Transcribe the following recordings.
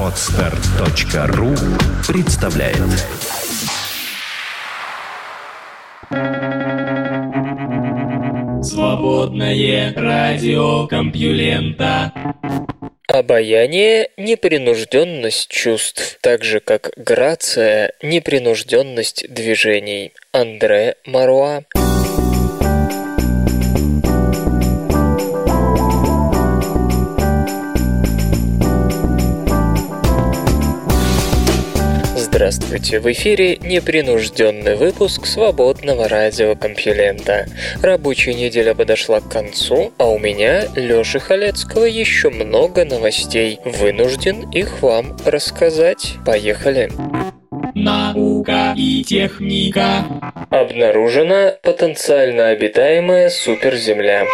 Отстар.ру представляет. Свободное радио Компьюлента. Обаяние – непринужденность чувств, так же как грация – непринужденность движений. Андре Маруа Здравствуйте! В эфире непринужденный выпуск свободного радиокомпьюлента. Рабочая неделя подошла к концу, а у меня, Лёши Халецкого, еще много новостей. Вынужден их вам рассказать. Поехали! Наука и техника. Обнаружена потенциально обитаемая суперземля.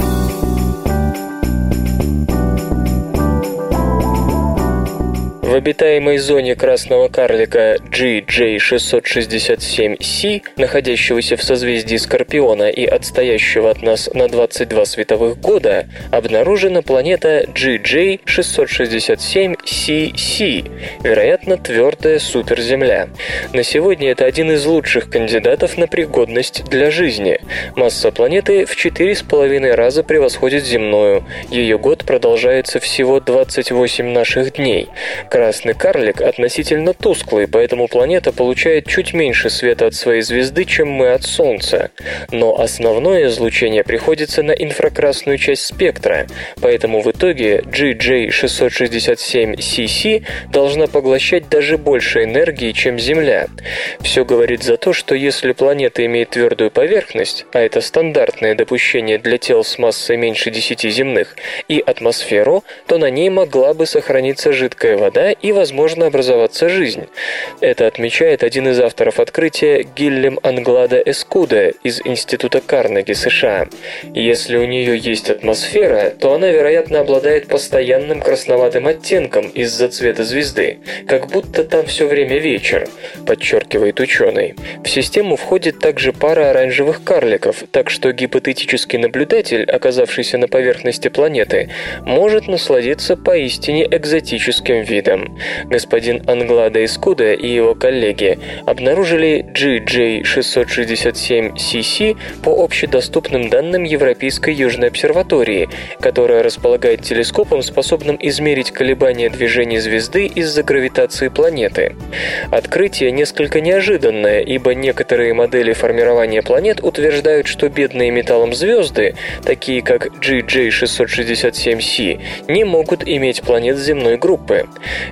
В обитаемой зоне красного карлика GJ667c, находящегося в созвездии Скорпиона и отстоящего от нас на 22 световых года, обнаружена планета GJ667cc, вероятно, твердая суперземля. На сегодня это один из лучших кандидатов на пригодность для жизни. Масса планеты в 4,5 раза превосходит земную. Ее год продолжается всего 28 наших дней. Красный карлик относительно тусклый, поэтому планета получает чуть меньше света от своей звезды, чем мы от Солнца. Но основное излучение приходится на инфракрасную часть спектра, поэтому в итоге GJ667cc должна поглощать даже больше энергии, чем Земля. Все говорит за то, что если планета имеет твердую поверхность, а это стандартное допущение для тел с массой меньше 10 земных, и атмосферу, то на ней могла бы сохраниться жидкая вода и, возможно, образоваться жизнь. Это отмечает один из авторов открытия Гиллем Англада Эскуда из Института Карнеги, США. Если у нее есть атмосфера, то она, вероятно, обладает постоянным красноватым оттенком из-за цвета звезды, как будто там все время вечер, подчеркивает ученый. В систему входит также пара оранжевых карликов, так что гипотетический наблюдатель, оказавшийся на поверхности планеты, может насладиться поистине экзотическим видом. Господин Англада Искуда и его коллеги обнаружили GJ667cc по общедоступным данным Европейской Южной обсерватории, которая располагает телескопом, способным измерить колебания движения звезды из-за гравитации планеты. Открытие несколько неожиданное, ибо некоторые модели формирования планет утверждают, что бедные металлом звезды, такие как GJ667c, не могут иметь планет земной группы.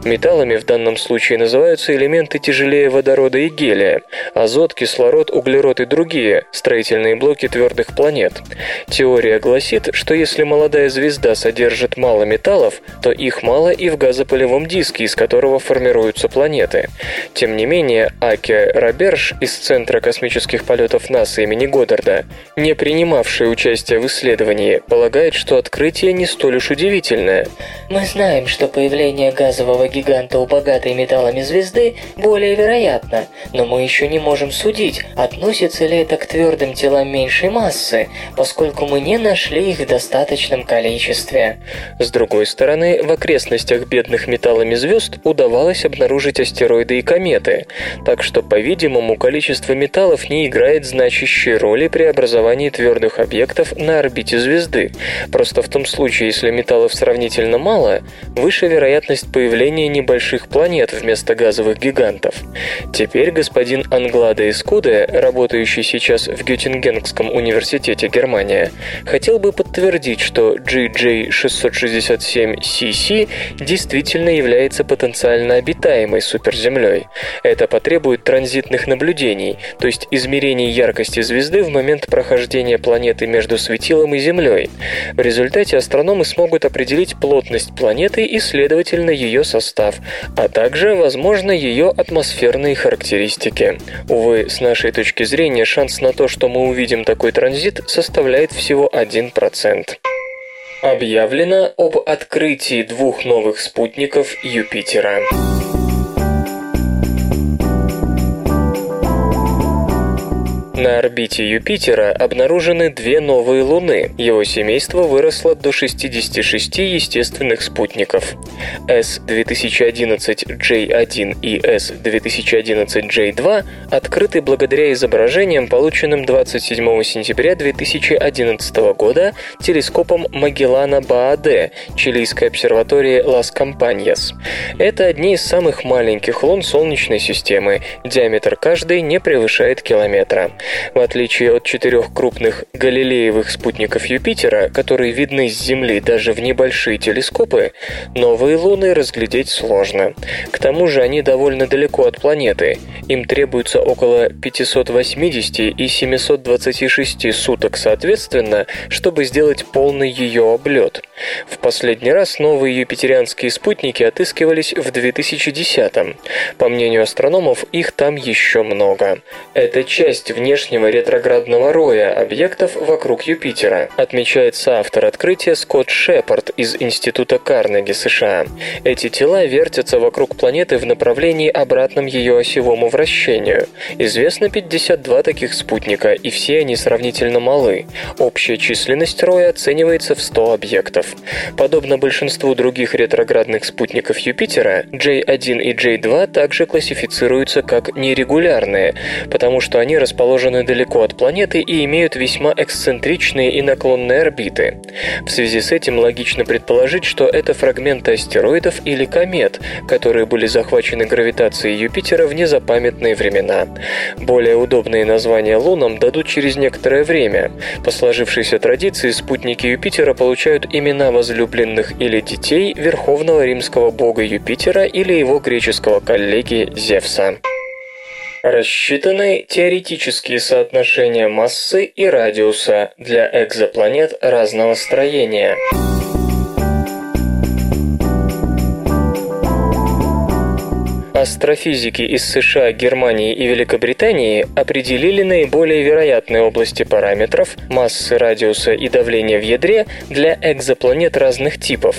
Металлами в данном случае называются элементы тяжелее водорода и гелия – азот, кислород, углерод и другие – строительные блоки твердых планет. Теория гласит, что если молодая звезда содержит мало металлов, то их мало и в газопылевом диске, из которого формируются планеты. Тем не менее, Аке Роберж из Центра космических полетов НАСА имени Годдарда, не принимавший участие в исследовании, полагает, что открытие не столь уж удивительное. Мы знаем, что появление газового гиганта у богатой металлами звезды более вероятно, но мы еще не можем судить, относится ли это к твердым телам меньшей массы, поскольку мы не нашли их в достаточном количестве. С другой стороны, в окрестностях бедных металлами звезд удавалось обнаружить астероиды и кометы, так что, по-видимому, количество металлов не играет значащей роли при образовании твердых объектов на орбите звезды. Просто в том случае, если металлов сравнительно мало, выше вероятность появления появление небольших планет вместо газовых гигантов. Теперь господин Англада Искуде, работающий сейчас в Геттингенском университете Германия, хотел бы подтвердить, что GJ667cc действительно является потенциально обитаемой суперземлей. Это потребует транзитных наблюдений, то есть измерений яркости звезды в момент прохождения планеты между светилом и Землей. В результате астрономы смогут определить плотность планеты и, следовательно, ее состав состав, а также, возможно, ее атмосферные характеристики. Увы, с нашей точки зрения, шанс на то, что мы увидим такой транзит, составляет всего 1%. Объявлено об открытии двух новых спутников Юпитера. На орбите Юпитера обнаружены две новые Луны. Его семейство выросло до 66 естественных спутников. S-2011J1 и S-2011J2 открыты благодаря изображениям, полученным 27 сентября 2011 года телескопом Магеллана-Бааде, чилийской обсерватории Лас-Кампаньяс. Это одни из самых маленьких лун Солнечной системы, диаметр каждой не превышает километра. В отличие от четырех крупных галилеевых спутников Юпитера, которые видны с Земли даже в небольшие телескопы, новые луны разглядеть сложно. К тому же они довольно далеко от планеты. Им требуется около 580 и 726 суток соответственно, чтобы сделать полный ее облет. В последний раз новые юпитерианские спутники отыскивались в 2010 -м. По мнению астрономов, их там еще много. Это часть внешнего ретроградного роя объектов вокруг Юпитера, отмечает соавтор открытия Скотт Шепард из Института Карнеги, США. Эти тела вертятся вокруг планеты в направлении обратном ее осевому вращению. Известно 52 таких спутника, и все они сравнительно малы. Общая численность роя оценивается в 100 объектов. Подобно большинству других ретроградных спутников Юпитера, J1 и J2 также классифицируются как нерегулярные, потому что они расположены далеко от планеты и имеют весьма эксцентричные и наклонные орбиты. В связи с этим логично предположить, что это фрагменты астероидов или комет, которые были захвачены гравитацией Юпитера в незапамятные времена. Более удобные названия лунам дадут через некоторое время. По сложившейся традиции спутники Юпитера получают имена возлюбленных или детей верховного римского бога Юпитера или его греческого коллеги Зевса. Рассчитаны теоретические соотношения массы и радиуса для экзопланет разного строения. Астрофизики из США, Германии и Великобритании определили наиболее вероятные области параметров массы, радиуса и давления в ядре для экзопланет разных типов.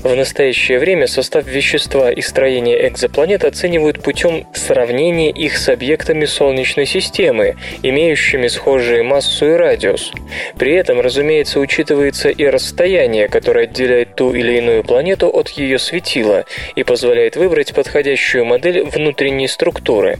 В настоящее время состав вещества и строение экзопланет оценивают путем сравнения их с объектами Солнечной системы, имеющими схожие массу и радиус. При этом, разумеется, учитывается и расстояние, которое отделяет ту или иную планету от ее светила и позволяет выбрать подходящую модель внутренней структуры.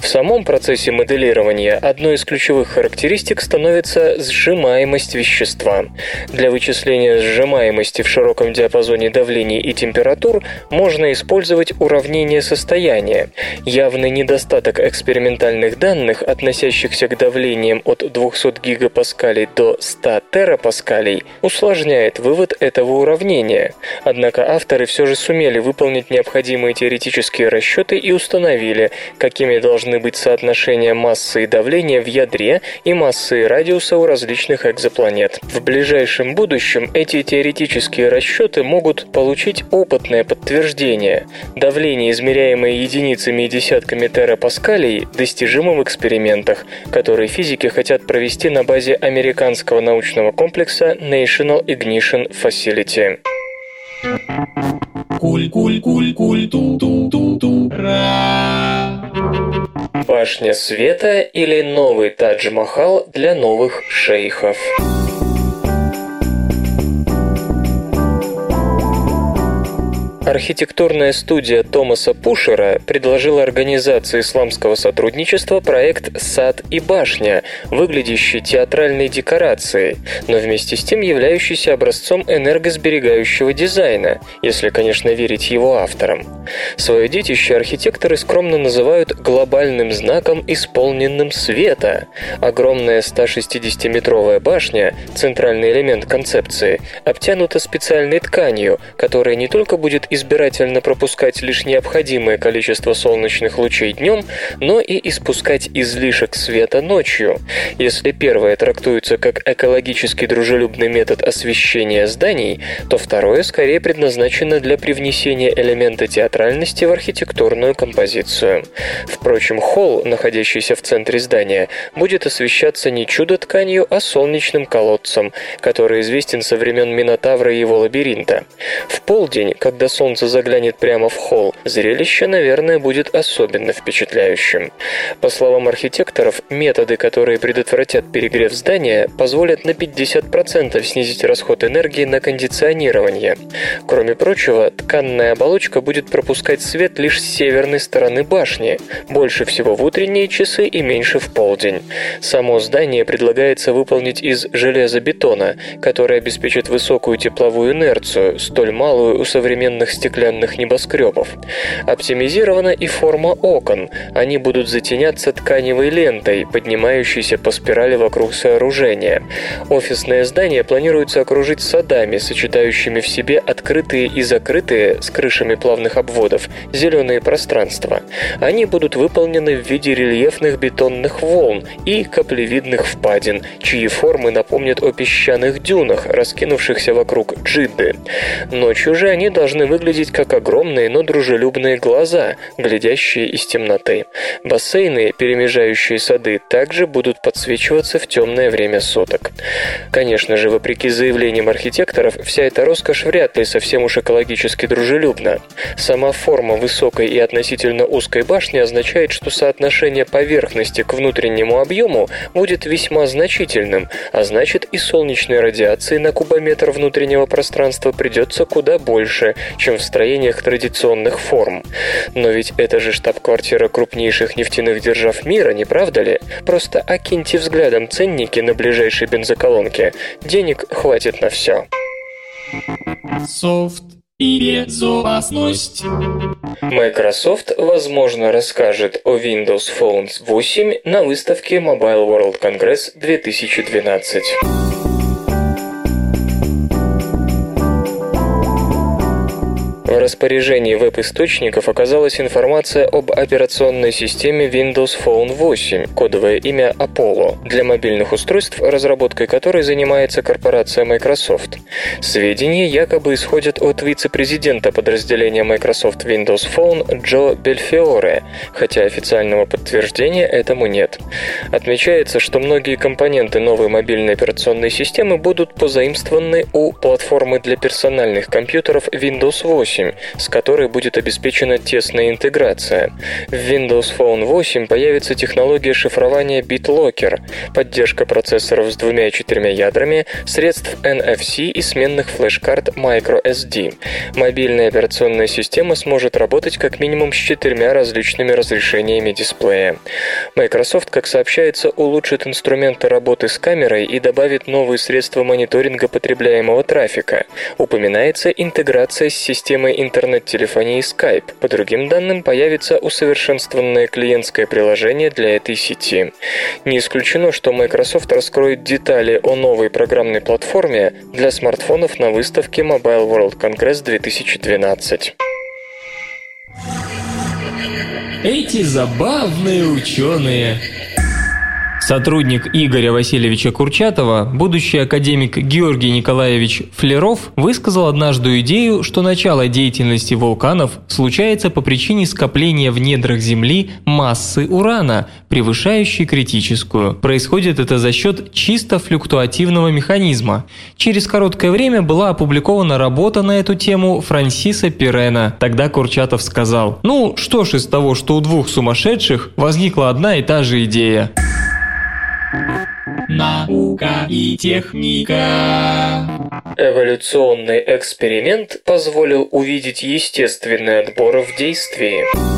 В самом процессе моделирования одной из ключевых характеристик становится сжимаемость вещества. Для вычисления сжимаемости в широком диапазоне давлений и температур можно использовать уравнение состояния. Явный недостаток экспериментальных данных, относящихся к давлениям от 200 гигапаскалей до 100 терапаскалей, усложняет вывод этого уравнения. Однако авторы все же сумели выполнить необходимые теоретические расчеты и установили, какими должны быть соотношения массы и давления в ядре и массы и радиуса у различных экзопланет. В ближайшем будущем эти теоретические расчеты могут получить опытное подтверждение. Давление, измеряемое единицами и десятками терапаскалей, достижимо в экспериментах, которые физики хотят провести на базе американского научного комплекса National Ignition Facility. Куль, куль, ту, ту, ту, ту, ра. Башня света или новый Тадж-Махал для новых шейхов. Архитектурная студия Томаса Пушера предложила организации исламского сотрудничества проект «Сад и башня», выглядящий театральной декорацией, но вместе с тем являющийся образцом энергосберегающего дизайна, если, конечно, верить его авторам. Свое детище архитекторы скромно называют глобальным знаком, исполненным света. Огромная 160-метровая башня, центральный элемент концепции, обтянута специальной тканью, которая не только будет избирательно пропускать лишь необходимое количество солнечных лучей днем, но и испускать излишек света ночью. Если первое трактуется как экологически дружелюбный метод освещения зданий, то второе скорее предназначено для привнесения элемента театральности в архитектурную композицию. Впрочем, холл, находящийся в центре здания, будет освещаться не чудо-тканью, а солнечным колодцем, который известен со времен Минотавра и его лабиринта. В полдень, когда солнце солнце заглянет прямо в холл, зрелище, наверное, будет особенно впечатляющим. По словам архитекторов, методы, которые предотвратят перегрев здания, позволят на 50% снизить расход энергии на кондиционирование. Кроме прочего, тканная оболочка будет пропускать свет лишь с северной стороны башни, больше всего в утренние часы и меньше в полдень. Само здание предлагается выполнить из железобетона, который обеспечит высокую тепловую инерцию, столь малую у современных стеклянных небоскребов. Оптимизирована и форма окон. Они будут затеняться тканевой лентой, поднимающейся по спирали вокруг сооружения. Офисное здание планируется окружить садами, сочетающими в себе открытые и закрытые с крышами плавных обводов зеленые пространства. Они будут выполнены в виде рельефных бетонных волн и каплевидных впадин, чьи формы напомнят о песчаных дюнах, раскинувшихся вокруг Джидды. Ночью же они должны выглядеть как огромные, но дружелюбные глаза, глядящие из темноты. Бассейны, перемежающие сады, также будут подсвечиваться в темное время суток. Конечно же, вопреки заявлениям архитекторов, вся эта роскошь вряд ли совсем уж экологически дружелюбна. Сама форма высокой и относительно узкой башни означает, что соотношение поверхности к внутреннему объему будет весьма значительным, а значит и солнечной радиации на кубометр внутреннего пространства придется куда больше, чем в строениях традиционных форм. Но ведь это же штаб-квартира крупнейших нефтяных держав мира, не правда ли? Просто окиньте взглядом ценники на ближайшей бензоколонке. Денег хватит на все. Софт и безопасность. Microsoft, возможно, расскажет о Windows Phone 8 на выставке Mobile World Congress 2012. В распоряжении веб-источников оказалась информация об операционной системе Windows Phone 8, кодовое имя Apollo, для мобильных устройств, разработкой которой занимается корпорация Microsoft. Сведения якобы исходят от вице-президента подразделения Microsoft Windows Phone Джо Бельфиоре, хотя официального подтверждения этому нет. Отмечается, что многие компоненты новой мобильной операционной системы будут позаимствованы у платформы для персональных компьютеров Windows 8, с которой будет обеспечена тесная интеграция. В Windows Phone 8 появится технология шифрования BitLocker, поддержка процессоров с двумя и четырьмя ядрами, средств NFC и сменных флеш-карт microSD. Мобильная операционная система сможет работать как минимум с четырьмя различными разрешениями дисплея. Microsoft, как сообщается, улучшит инструменты работы с камерой и добавит новые средства мониторинга потребляемого трафика. Упоминается интеграция с системой интернет-телефонии Skype. По другим данным, появится усовершенствованное клиентское приложение для этой сети. Не исключено, что Microsoft раскроет детали о новой программной платформе для смартфонов на выставке Mobile World Congress 2012. Эти забавные ученые. Сотрудник Игоря Васильевича Курчатова, будущий академик Георгий Николаевич Флеров, высказал однажды идею, что начало деятельности вулканов случается по причине скопления в недрах Земли массы урана, превышающей критическую. Происходит это за счет чисто флюктуативного механизма. Через короткое время была опубликована работа на эту тему Франсиса Пирена. Тогда Курчатов сказал, ну что ж из того, что у двух сумасшедших возникла одна и та же идея. Наука и техника. Эволюционный эксперимент позволил увидеть естественный отбор в действии.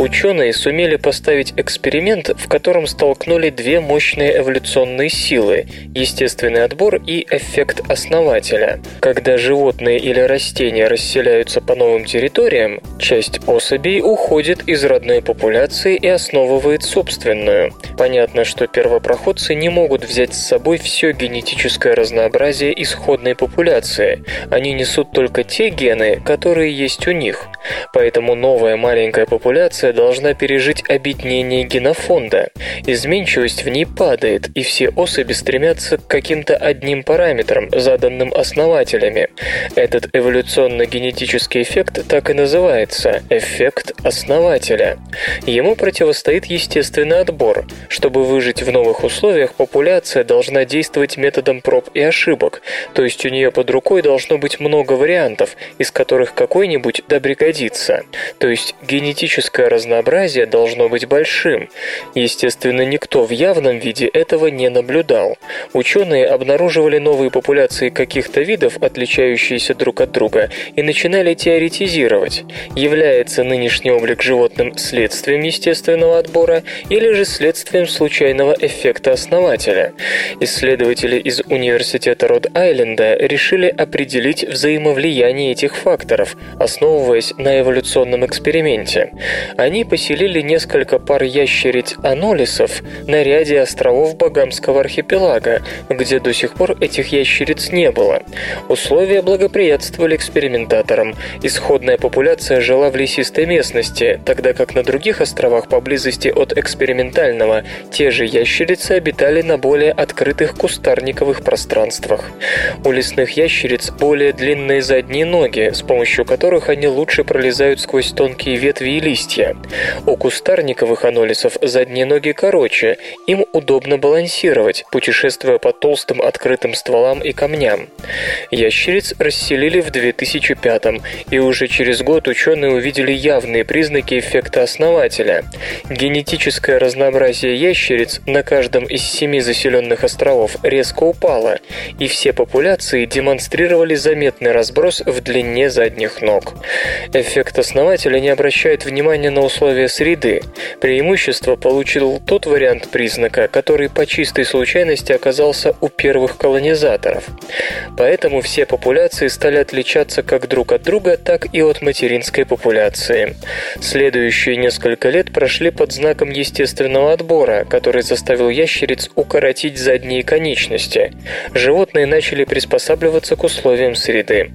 Ученые сумели поставить эксперимент, в котором столкнули две мощные эволюционные силы – естественный отбор и эффект основателя. Когда животные или растения расселяются по новым территориям, часть особей уходит из родной популяции и основывает собственную. Понятно, что первопроходцы не могут взять с собой все генетическое разнообразие исходной популяции. Они несут только те гены, которые есть у них. Поэтому новая маленькая популяция популяция должна пережить объединение генофонда. Изменчивость в ней падает, и все особи стремятся к каким-то одним параметрам, заданным основателями. Этот эволюционно-генетический эффект так и называется – эффект основателя. Ему противостоит естественный отбор. Чтобы выжить в новых условиях, популяция должна действовать методом проб и ошибок, то есть у нее под рукой должно быть много вариантов, из которых какой-нибудь да. То есть генетическое разнообразие должно быть большим. Естественно, никто в явном виде этого не наблюдал. Ученые обнаруживали новые популяции каких-то видов, отличающиеся друг от друга, и начинали теоретизировать, является нынешний облик животным следствием естественного отбора или же следствием случайного эффекта основателя. Исследователи из Университета Род-Айленда решили определить взаимовлияние этих факторов, основываясь на эволюционном эксперименте. Они поселили несколько пар ящериц-анолисов на ряде островов Багамского архипелага, где до сих пор этих ящериц не было. Условия благоприятствовали экспериментаторам. Исходная популяция жила в лесистой местности, тогда как на других островах поблизости от экспериментального те же ящерицы обитали на более открытых кустарниковых пространствах. У лесных ящериц более длинные задние ноги, с помощью которых они лучше пролезают сквозь тонкие ветви и листья. У кустарниковых анолисов задние ноги короче, им удобно балансировать, путешествуя по толстым открытым стволам и камням. Ящериц расселили в 2005 и уже через год ученые увидели явные признаки эффекта основателя. Генетическое разнообразие ящериц на каждом из семи заселенных островов резко упало, и все популяции демонстрировали заметный разброс в длине задних ног. Эффект основателя не обращает внимания на условия среды. Преимущество получил тот вариант признака, который по чистой случайности оказался у первых колонизаторов. Поэтому все популяции стали отличаться как друг от друга, так и от материнской популяции. Следующие несколько лет прошли под знаком естественного отбора, который заставил ящериц укоротить задние конечности. Животные начали приспосабливаться к условиям среды.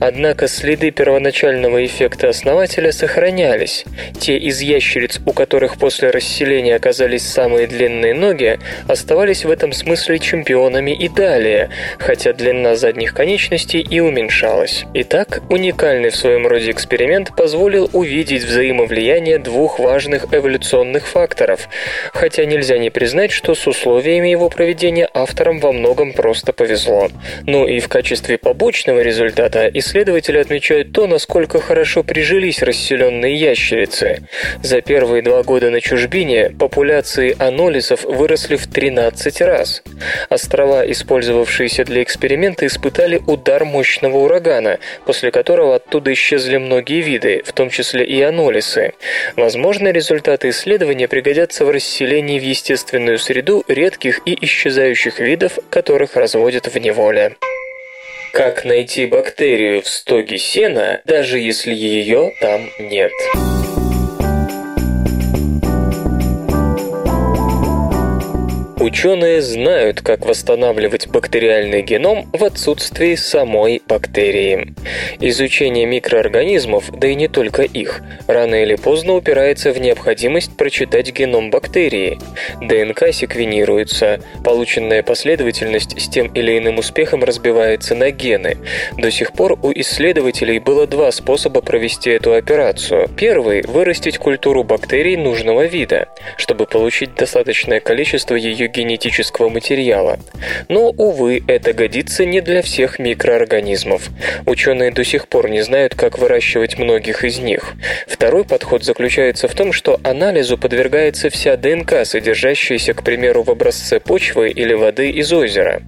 Однако следы первоначального эффекта основателя сохранялись. Те из ящериц, у которых после расселения оказались самые длинные ноги, оставались в этом смысле чемпионами и далее, хотя длина задних конечностей и уменьшалась. Итак, уникальный в своем роде эксперимент позволил увидеть взаимовлияние двух важных эволюционных факторов, хотя нельзя не признать, что с условиями его проведения авторам во многом просто повезло. Ну и в качестве побочного результата исследователи отмечают то, насколько хорошо прижились расселенные ящерицы. За первые два года на чужбине популяции анолисов выросли в 13 раз. Острова, использовавшиеся для эксперимента, испытали удар мощного урагана, после которого оттуда исчезли многие виды, в том числе и анолисы. Возможно, результаты исследования пригодятся в расселении в естественную среду редких и исчезающих видов, которых разводят в неволе. Как найти бактерию в стоге сена, даже если ее там нет? Ученые знают, как восстанавливать бактериальный геном в отсутствии самой бактерии. Изучение микроорганизмов, да и не только их, рано или поздно упирается в необходимость прочитать геном бактерии. ДНК секвенируется, полученная последовательность с тем или иным успехом разбивается на гены. До сих пор у исследователей было два способа провести эту операцию. Первый – вырастить культуру бактерий нужного вида, чтобы получить достаточное количество ее генетического материала. Но, увы, это годится не для всех микроорганизмов. Ученые до сих пор не знают, как выращивать многих из них. Второй подход заключается в том, что анализу подвергается вся ДНК, содержащаяся, к примеру, в образце почвы или воды из озера.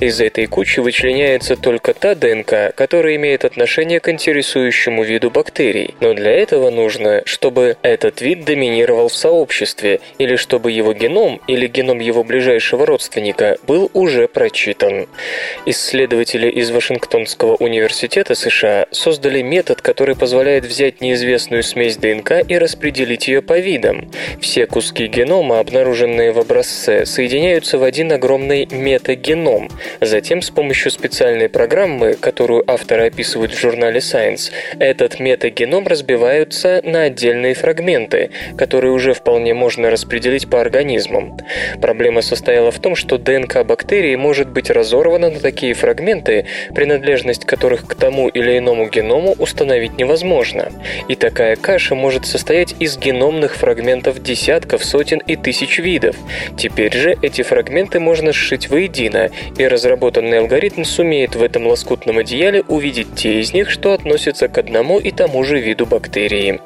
Из этой кучи вычленяется только та ДНК, которая имеет отношение к интересующему виду бактерий. Но для этого нужно, чтобы этот вид доминировал в сообществе, или чтобы его геном или геном его ближайшего родственника был уже прочитан. Исследователи из Вашингтонского университета США создали метод, который позволяет взять неизвестную смесь ДНК и распределить ее по видам. Все куски генома, обнаруженные в образце, соединяются в один огромный метагеном. Затем с помощью специальной программы, которую авторы описывают в журнале Science, этот метагеном разбиваются на отдельные фрагменты, которые уже вполне можно распределить по организмам. Проблема состояла в том, что ДНК бактерии может быть разорвана на такие фрагменты, принадлежность которых к тому или иному геному установить невозможно. И такая каша может состоять из геномных фрагментов десятков, сотен и тысяч видов. Теперь же эти фрагменты можно сшить воедино, и разработанный алгоритм сумеет в этом лоскутном одеяле увидеть те из них, что относятся к одному и тому же виду бактерии.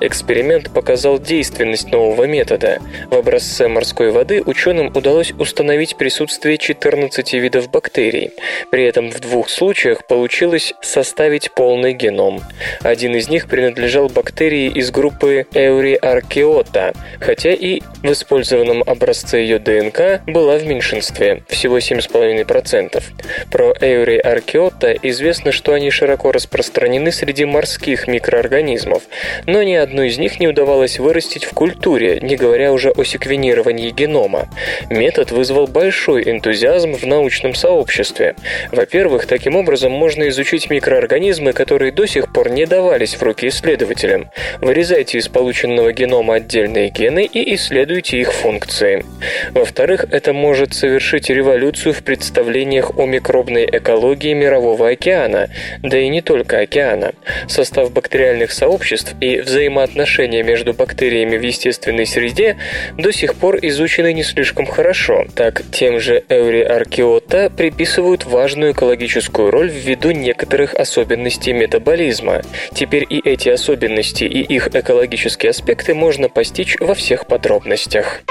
Эксперимент показал действенность нового метода. В образце морской воды ученым удалось установить присутствие 14 видов бактерий. При этом в двух случаях получилось составить полный геном. Один из них принадлежал бактерии из группы Euryarchaeota, хотя и в использованном образце ее ДНК была в меньшинстве, всего 7,5%. Про Euryarchaeota известно, что они широко распространены среди морских микроорганизмов, но ни одну из них не удавалось вырастить в культуре, не говоря уже о секвенировании генома. Метод вызвал большой энтузиазм в научном сообществе. Во-первых, таким образом можно изучить микроорганизмы, которые до сих пор не давались в руки исследователям. Вырезайте из полученного генома отдельные гены и исследуйте их функции. Во-вторых, это может совершить революцию в представлениях о микробной экологии Мирового океана, да и не только океана. Состав бактериальных сообществ и взаимоотношения между бактериями в естественной среде до сих пор изучены не слишком хорошо. Так, тем же эуриаркеота приписывают важную экологическую роль ввиду некоторых особенностей метаболизма. Теперь и эти особенности, и их экологические аспекты можно постичь во всех подробностях.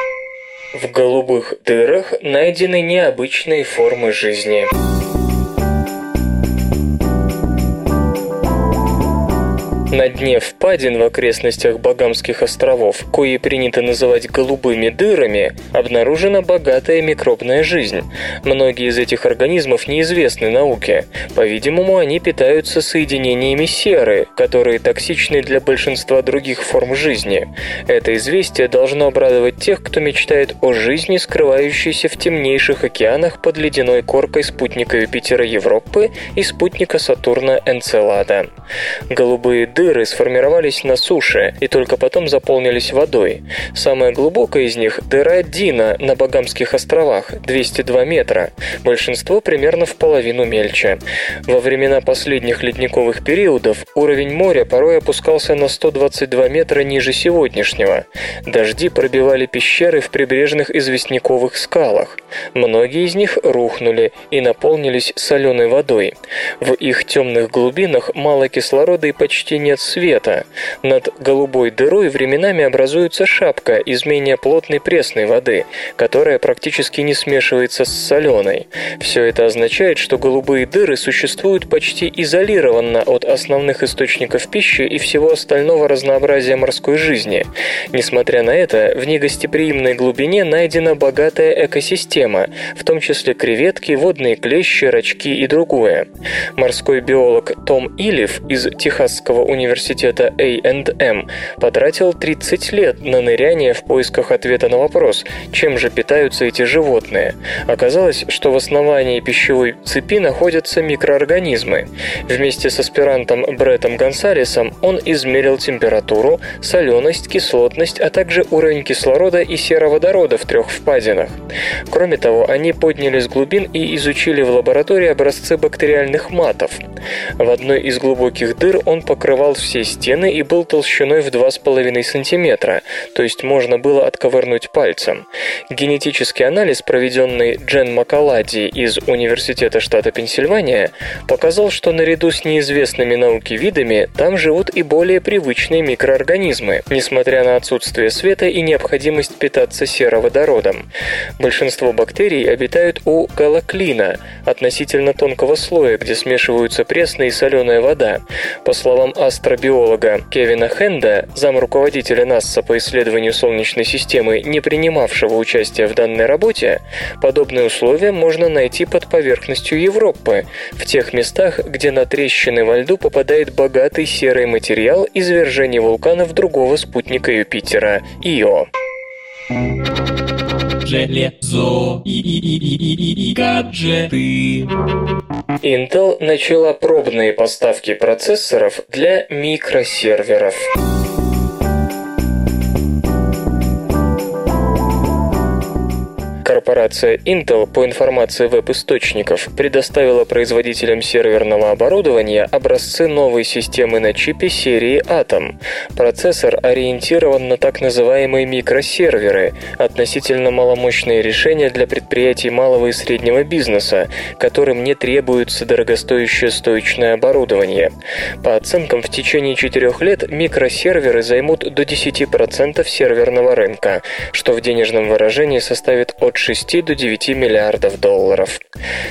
В голубых дырах найдены необычные формы жизни. На дне впадин в окрестностях Багамских островов, кои принято называть голубыми дырами, обнаружена богатая микробная жизнь. Многие из этих организмов неизвестны науке. По-видимому, они питаются соединениями серы, которые токсичны для большинства других форм жизни. Это известие должно обрадовать тех, кто мечтает о жизни, скрывающейся в темнейших океанах под ледяной коркой спутника Юпитера Европы и спутника Сатурна Энцелада. Голубые дыры дыры сформировались на суше и только потом заполнились водой. Самая глубокая из них – дыра Дина на Багамских островах – 202 метра. Большинство примерно в половину мельче. Во времена последних ледниковых периодов уровень моря порой опускался на 122 метра ниже сегодняшнего. Дожди пробивали пещеры в прибрежных известняковых скалах. Многие из них рухнули и наполнились соленой водой. В их темных глубинах мало кислорода и почти не нет света. Над голубой дырой временами образуется шапка из менее плотной пресной воды, которая практически не смешивается с соленой. Все это означает, что голубые дыры существуют почти изолированно от основных источников пищи и всего остального разнообразия морской жизни. Несмотря на это, в негостеприимной глубине найдена богатая экосистема, в том числе креветки, водные клещи, рачки и другое. Морской биолог Том Илев из Техасского университета университета A&M потратил 30 лет на ныряние в поисках ответа на вопрос, чем же питаются эти животные. Оказалось, что в основании пищевой цепи находятся микроорганизмы. Вместе с аспирантом Бреттом Гонсалесом он измерил температуру, соленость, кислотность, а также уровень кислорода и сероводорода в трех впадинах. Кроме того, они подняли с глубин и изучили в лаборатории образцы бактериальных матов. В одной из глубоких дыр он покрывал покрывал все стены и был толщиной в 2,5 см, то есть можно было отковырнуть пальцем. Генетический анализ, проведенный Джен Макалади из Университета штата Пенсильвания, показал, что наряду с неизвестными науке видами там живут и более привычные микроорганизмы, несмотря на отсутствие света и необходимость питаться сероводородом. Большинство бактерий обитают у галоклина, относительно тонкого слоя, где смешиваются пресная и соленая вода. По словам астробиолога Кевина Хенда, зам руководителя НАСА по исследованию Солнечной системы, не принимавшего участия в данной работе, подобные условия можно найти под поверхностью Европы, в тех местах, где на трещины во льду попадает богатый серый материал извержения вулканов другого спутника Юпитера – Ио. Железо и, и, и, и, гаджеты. Intel начала пробные поставки процессоров для микросерверов. Корпорация Intel, по информации веб-источников, предоставила производителям серверного оборудования образцы новой системы на чипе серии Atom. Процессор ориентирован на так называемые микросерверы, относительно маломощные решения для предприятий малого и среднего бизнеса, которым не требуется дорогостоящее стоечное оборудование. По оценкам, в течение четырех лет микросерверы займут до 10% серверного рынка, что в денежном выражении составит от 6 до 9 миллиардов долларов.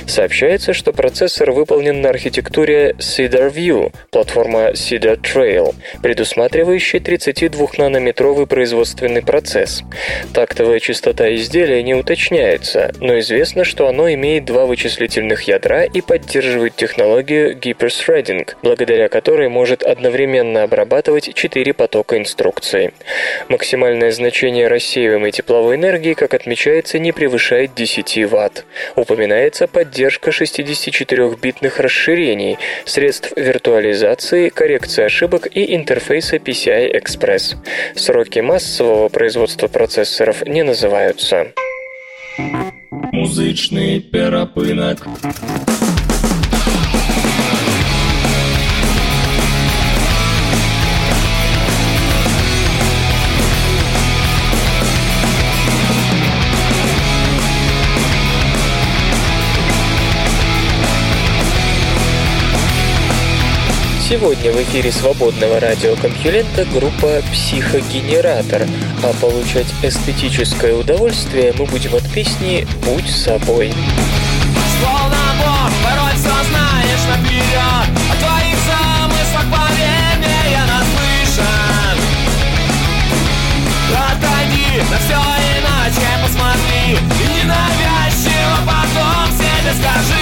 Сообщается, что процессор выполнен на архитектуре Cedar View, платформа Cedar Trail, предусматривающей 32-нанометровый производственный процесс. Тактовая частота изделия не уточняется, но известно, что оно имеет два вычислительных ядра и поддерживает технологию Hyperthreading, благодаря которой может одновременно обрабатывать 4 потока инструкций. Максимальное значение рассеиваемой тепловой энергии, как отмечается, не превышает 10 Вт. Упоминается поддержка 64-битных расширений, средств виртуализации, коррекции ошибок и интерфейса PCI Express. Сроки массового производства процессоров не называются. Музычный перапынок. Сегодня в эфире свободного радиокомпьюлента группа «Психогенератор», а получать эстетическое удовольствие мы будем от песни «Будь собой». Словно Бог, порой все знаешь наперед О твоих замыслах, поверь мне, я наслышан. Отойди, на все иначе посмотри И ненавязчиво потом себе скажи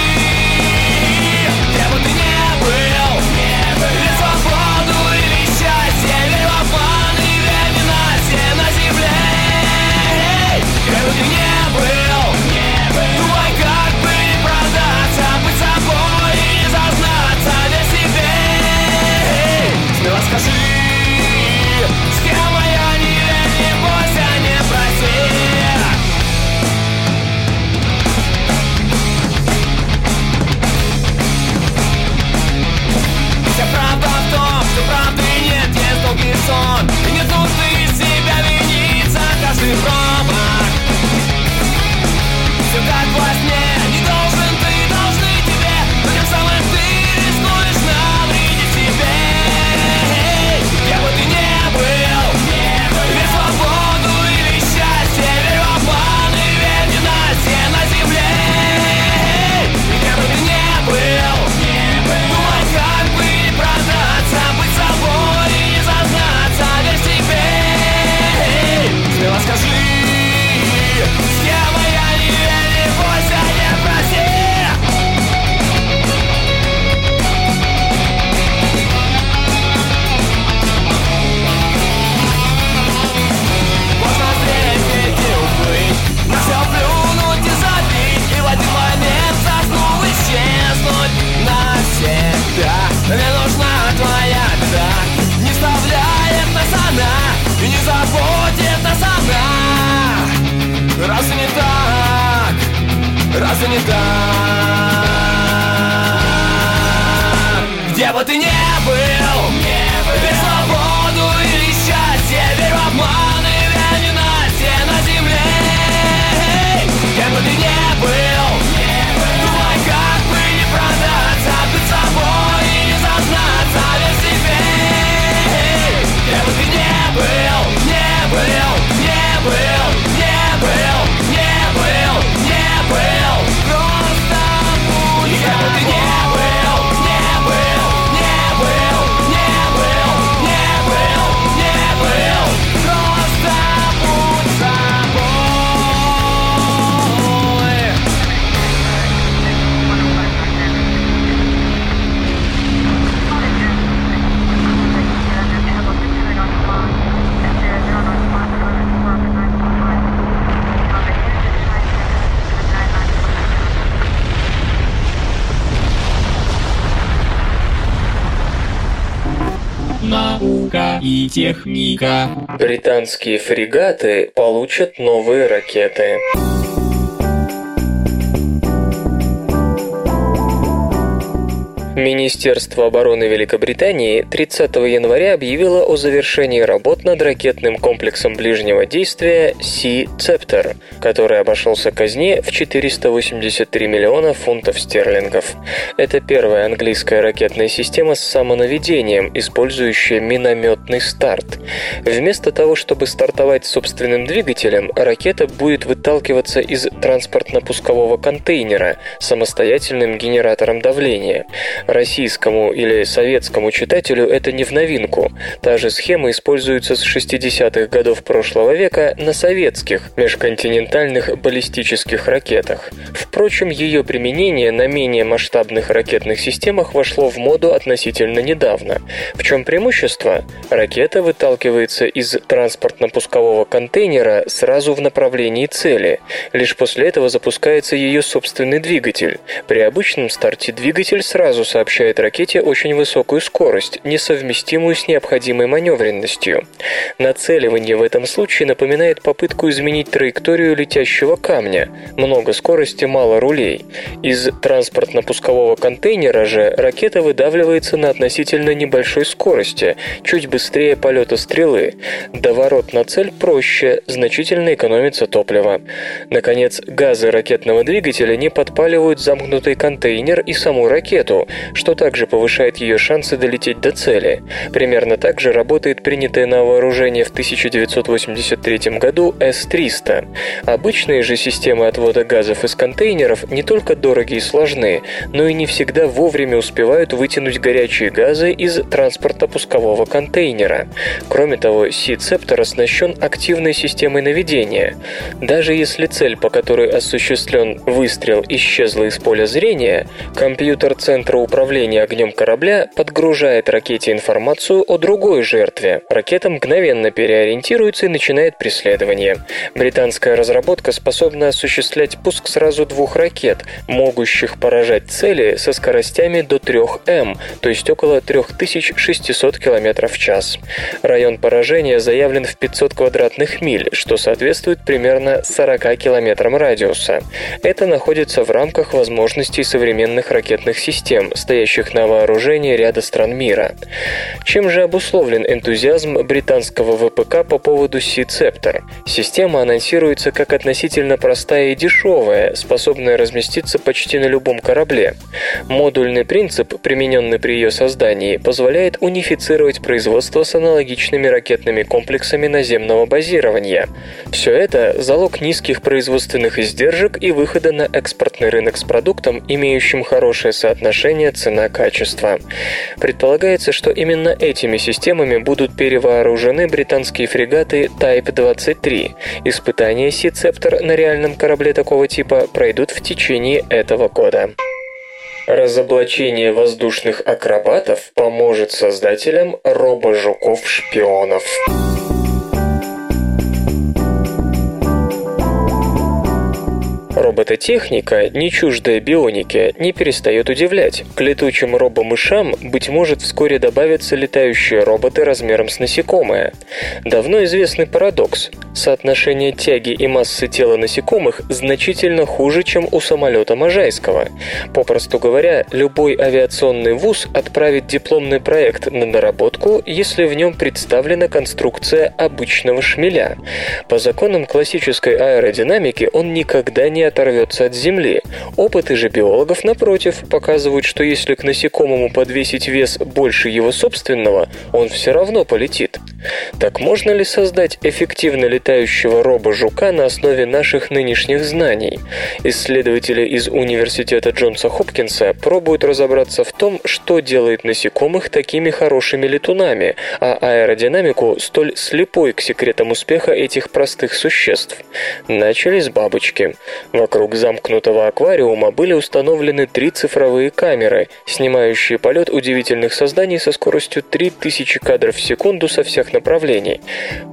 за и. Британские фрегаты получат новые ракеты. Министерство обороны Великобритании 30 января объявило о завершении работ над ракетным комплексом ближнего действия Sea Scepter, который обошелся казне в 483 миллиона фунтов стерлингов. Это первая английская ракетная система с самонаведением, использующая минометный старт. Вместо того, чтобы стартовать собственным двигателем, ракета будет выталкиваться из транспортно-пускового контейнера самостоятельным генератором давления. Российскому или советскому читателю это не в новинку. Та же схема используется с 60-х годов прошлого века на советских межконтинентальных баллистических ракетах. Впрочем, ее применение на менее масштабных ракетных системах вошло в моду относительно недавно. В чем преимущество? Ракета выталкивается из транспортно-пускового контейнера сразу в направлении цели. Лишь после этого запускается ее собственный двигатель. При обычном старте двигатель сразу сообщает ракете очень высокую скорость, несовместимую с необходимой маневренностью. Нацеливание в этом случае напоминает попытку изменить траекторию летящего камня. Много скорости, мало рулей. Из транспортно-пускового контейнера же ракета выдавливается на относительно небольшой скорости, чуть быстрее полета стрелы. Доворот на цель проще, значительно экономится топливо. Наконец, газы ракетного двигателя не подпаливают замкнутый контейнер и саму ракету, что также повышает ее шансы долететь до цели. Примерно так же работает принятая на вооружение в 1983 году С-300. Обычные же системы отвода газов из контейнеров не только дороги и сложны, но и не всегда вовремя успевают вытянуть горячие газы из транспортно-пускового контейнера. Кроме того, Си-цептор оснащен активной системой наведения. Даже если цель, по которой осуществлен выстрел, исчезла из поля зрения, компьютер Центра управления огнем корабля подгружает ракете информацию о другой жертве. Ракета мгновенно переориентируется и начинает преследование. Британская разработка способна осуществлять пуск сразу двух ракет, могущих поражать цели со скоростями до 3 М, то есть около 3600 км в час. Район поражения заявлен в 500 квадратных миль, что соответствует примерно 40 километрам радиуса. Это находится в рамках возможностей современных ракетных систем, стоящих на вооружении ряда стран мира. Чем же обусловлен энтузиазм британского ВПК по поводу Си-Цептор? Система анонсируется как относительно простая и дешевая, способная разместиться почти на любом корабле. Модульный принцип, примененный при ее создании, позволяет унифицировать производство с аналогичными ракетными комплексами наземного базирования. Все это – залог низких производственных издержек и выхода на экспортный рынок с продуктом, имеющим хорошее соотношение цена-качество. Предполагается, что именно этими системами будут перевооружены британские фрегаты Type 23. Испытания Си-Цептор на реальном корабле такого типа пройдут в течение этого года. Разоблачение воздушных акробатов поможет создателям робо-жуков-шпионов. Робототехника, не чуждая бионике, не перестает удивлять. К летучим робомышам, быть может, вскоре добавятся летающие роботы размером с насекомое. Давно известный парадокс. Соотношение тяги и массы тела насекомых значительно хуже, чем у самолета Можайского. Попросту говоря, любой авиационный вуз отправит дипломный проект на доработку, если в нем представлена конструкция обычного шмеля. По законам классической аэродинамики он никогда не оторвется от земли. Опыты же биологов, напротив, показывают, что если к насекомому подвесить вес больше его собственного, он все равно полетит. Так можно ли создать эффективно летающего робо-жука на основе наших нынешних знаний? Исследователи из университета Джонса Хопкинса пробуют разобраться в том, что делает насекомых такими хорошими летунами, а аэродинамику столь слепой к секретам успеха этих простых существ. Начали с бабочки. Вокруг замкнутого аквариума были установлены три цифровые камеры, снимающие полет удивительных созданий со скоростью 3000 кадров в секунду со всех разных направлений.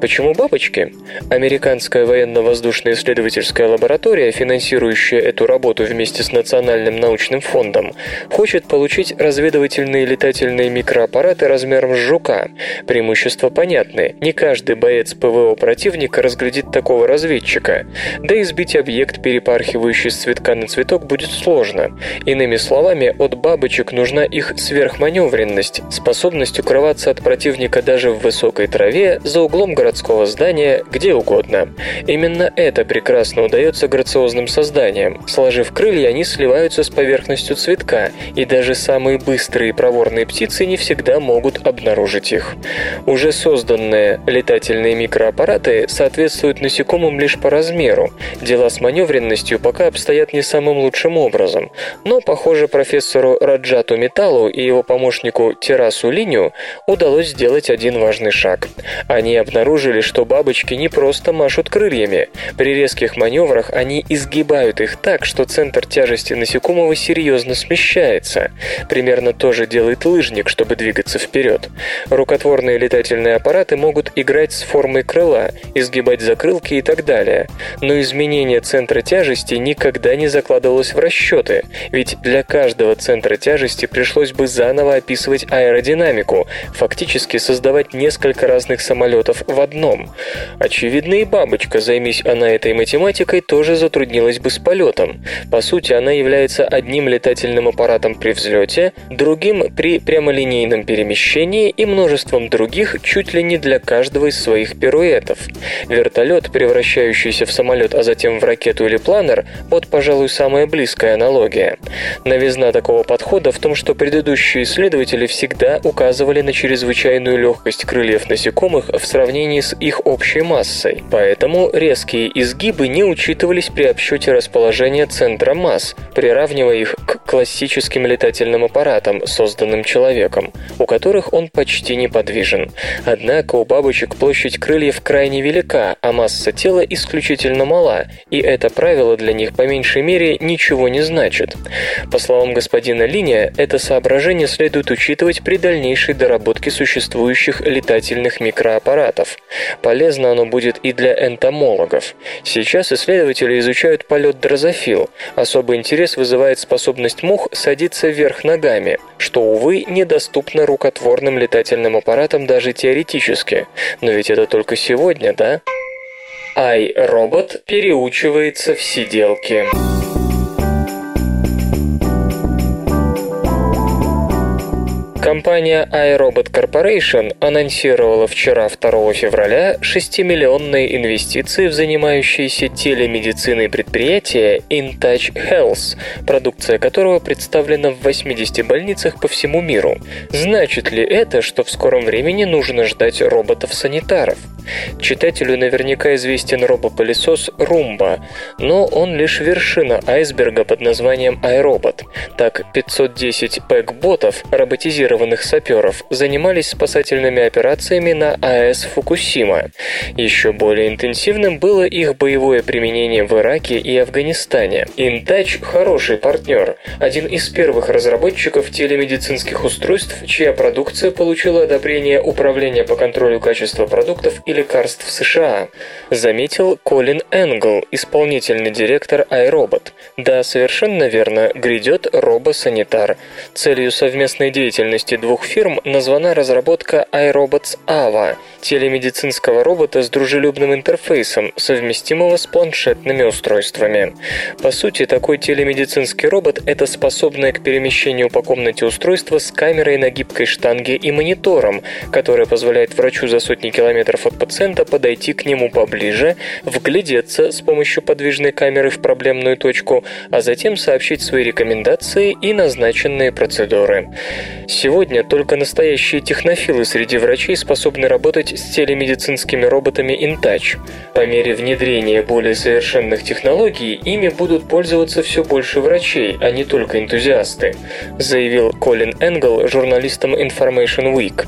Почему бабочки? Американская военно-воздушная исследовательская лаборатория, финансирующая эту работу вместе с Национальным научным фондом, хочет получить разведывательные летательные микроаппараты размером с жука. Преимущества понятны. Не каждый боец ПВО противника разглядит такого разведчика. Да и сбить объект, перепархивающий с цветка на цветок, будет сложно. Иными словами, от бабочек нужна их сверхманевренность, способность укрываться от противника даже в высокой траве, за углом городского здания, где угодно. Именно это прекрасно удается грациозным созданиям. Сложив крылья, они сливаются с поверхностью цветка, и даже самые быстрые и проворные птицы не всегда могут обнаружить их. Уже созданные летательные микроаппараты соответствуют насекомым лишь по размеру. Дела с маневренностью пока обстоят не самым лучшим образом, но, похоже, профессору Раджату Металлу и его помощнику Терасу Линию удалось сделать один важный шаг. Они обнаружили, что бабочки не просто машут крыльями. При резких маневрах они изгибают их так, что центр тяжести насекомого серьезно смещается. Примерно то же делает лыжник, чтобы двигаться вперед. Рукотворные летательные аппараты могут играть с формой крыла, изгибать закрылки и так далее. Но изменение центра тяжести никогда не закладывалось в расчеты, ведь для каждого центра тяжести пришлось бы заново описывать аэродинамику, фактически создавать несколько разных самолетов в одном. Очевидно, и бабочка, займись она этой математикой, тоже затруднилась бы с полетом. По сути, она является одним летательным аппаратом при взлете, другим при прямолинейном перемещении и множеством других чуть ли не для каждого из своих пируэтов. Вертолет, превращающийся в самолет, а затем в ракету или планер, вот, пожалуй, самая близкая аналогия. Новизна такого подхода в том, что предыдущие исследователи всегда указывали на чрезвычайную легкость крыльев насекомых в сравнении с их общей массой. Поэтому резкие изгибы не учитывались при обсчете расположения центра масс, приравнивая их к классическим летательным аппаратам, созданным человеком, у которых он почти неподвижен. Однако у бабочек площадь крыльев крайне велика, а масса тела исключительно мала, и это правило для них по меньшей мере ничего не значит. По словам господина Линия, это соображение следует учитывать при дальнейшей доработке существующих летательных микроаппаратов. Полезно оно будет и для энтомологов. Сейчас исследователи изучают полет дрозофил. Особый интерес вызывает способность мух садиться вверх ногами, что, увы, недоступно рукотворным летательным аппаратам даже теоретически. Но ведь это только сегодня, да? Ай-робот переучивается в сиделке. Компания iRobot Corporation анонсировала вчера, 2 февраля, 6-миллионные инвестиции в занимающиеся телемедициной предприятие InTouch Health, продукция которого представлена в 80 больницах по всему миру. Значит ли это, что в скором времени нужно ждать роботов-санитаров? Читателю наверняка известен робопылесос Roomba, но он лишь вершина айсберга под названием iRobot. Так, 510 пэк-ботов, роботизированных саперов, занимались спасательными операциями на АЭС Фукусима. Еще более интенсивным было их боевое применение в Ираке и Афганистане. InTouch – хороший партнер, один из первых разработчиков телемедицинских устройств, чья продукция получила одобрение Управления по контролю качества продуктов и лекарств США, заметил Колин Энгл, исполнительный директор iRobot. Да, совершенно верно, грядет робосанитар. Целью совместной деятельности двух фирм названа разработка iRobots AVA, телемедицинского робота с дружелюбным интерфейсом, совместимого с планшетными устройствами. По сути, такой телемедицинский робот – это способное к перемещению по комнате устройство с камерой на гибкой штанге и монитором, которое позволяет врачу за сотни километров от пациента подойти к нему поближе, вглядеться с помощью подвижной камеры в проблемную точку, а затем сообщить свои рекомендации и назначенные процедуры. Сегодня только настоящие технофилы среди врачей способны работать с телемедицинскими роботами InTouch. По мере внедрения более совершенных технологий ими будут пользоваться все больше врачей, а не только энтузиасты, заявил Колин Энгл журналистам Information Week.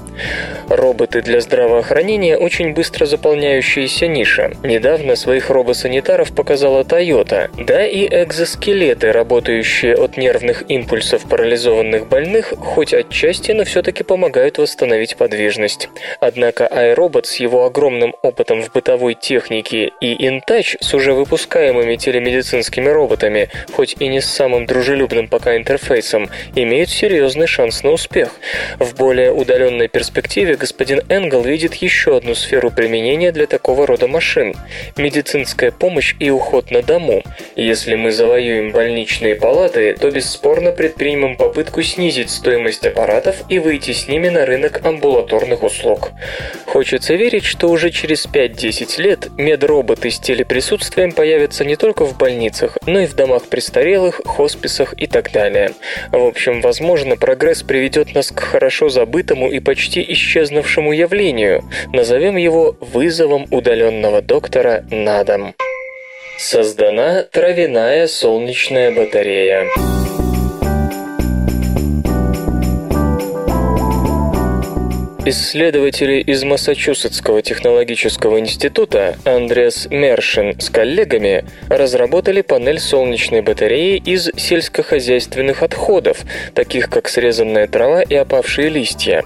Роботы для здравоохранения очень быстро заполняющаяся ниша. Недавно своих робосанитаров показала Toyota, да и экзоскелеты, работающие от нервных импульсов парализованных больных, хоть отчасти скорости, но все-таки помогают восстановить подвижность. Однако iRobot с его огромным опытом в бытовой технике и InTouch с уже выпускаемыми телемедицинскими роботами, хоть и не с самым дружелюбным пока интерфейсом, имеют серьезный шанс на успех. В более удаленной перспективе господин Энгл видит еще одну сферу применения для такого рода машин – медицинская помощь и уход на дому. Если мы завоюем больничные палаты, то бесспорно предпримем попытку снизить стоимость аппаратов и выйти с ними на рынок амбулаторных услуг. Хочется верить, что уже через 5-10 лет медроботы с телеприсутствием появятся не только в больницах, но и в домах престарелых, хосписах и так далее. В общем, возможно, прогресс приведет нас к хорошо забытому и почти исчезнувшему явлению. Назовем его вызовом удаленного доктора на дом. Создана травяная солнечная батарея. Исследователи из Массачусетского технологического института Андреас Мершин с коллегами разработали панель солнечной батареи из сельскохозяйственных отходов, таких как срезанная трава и опавшие листья.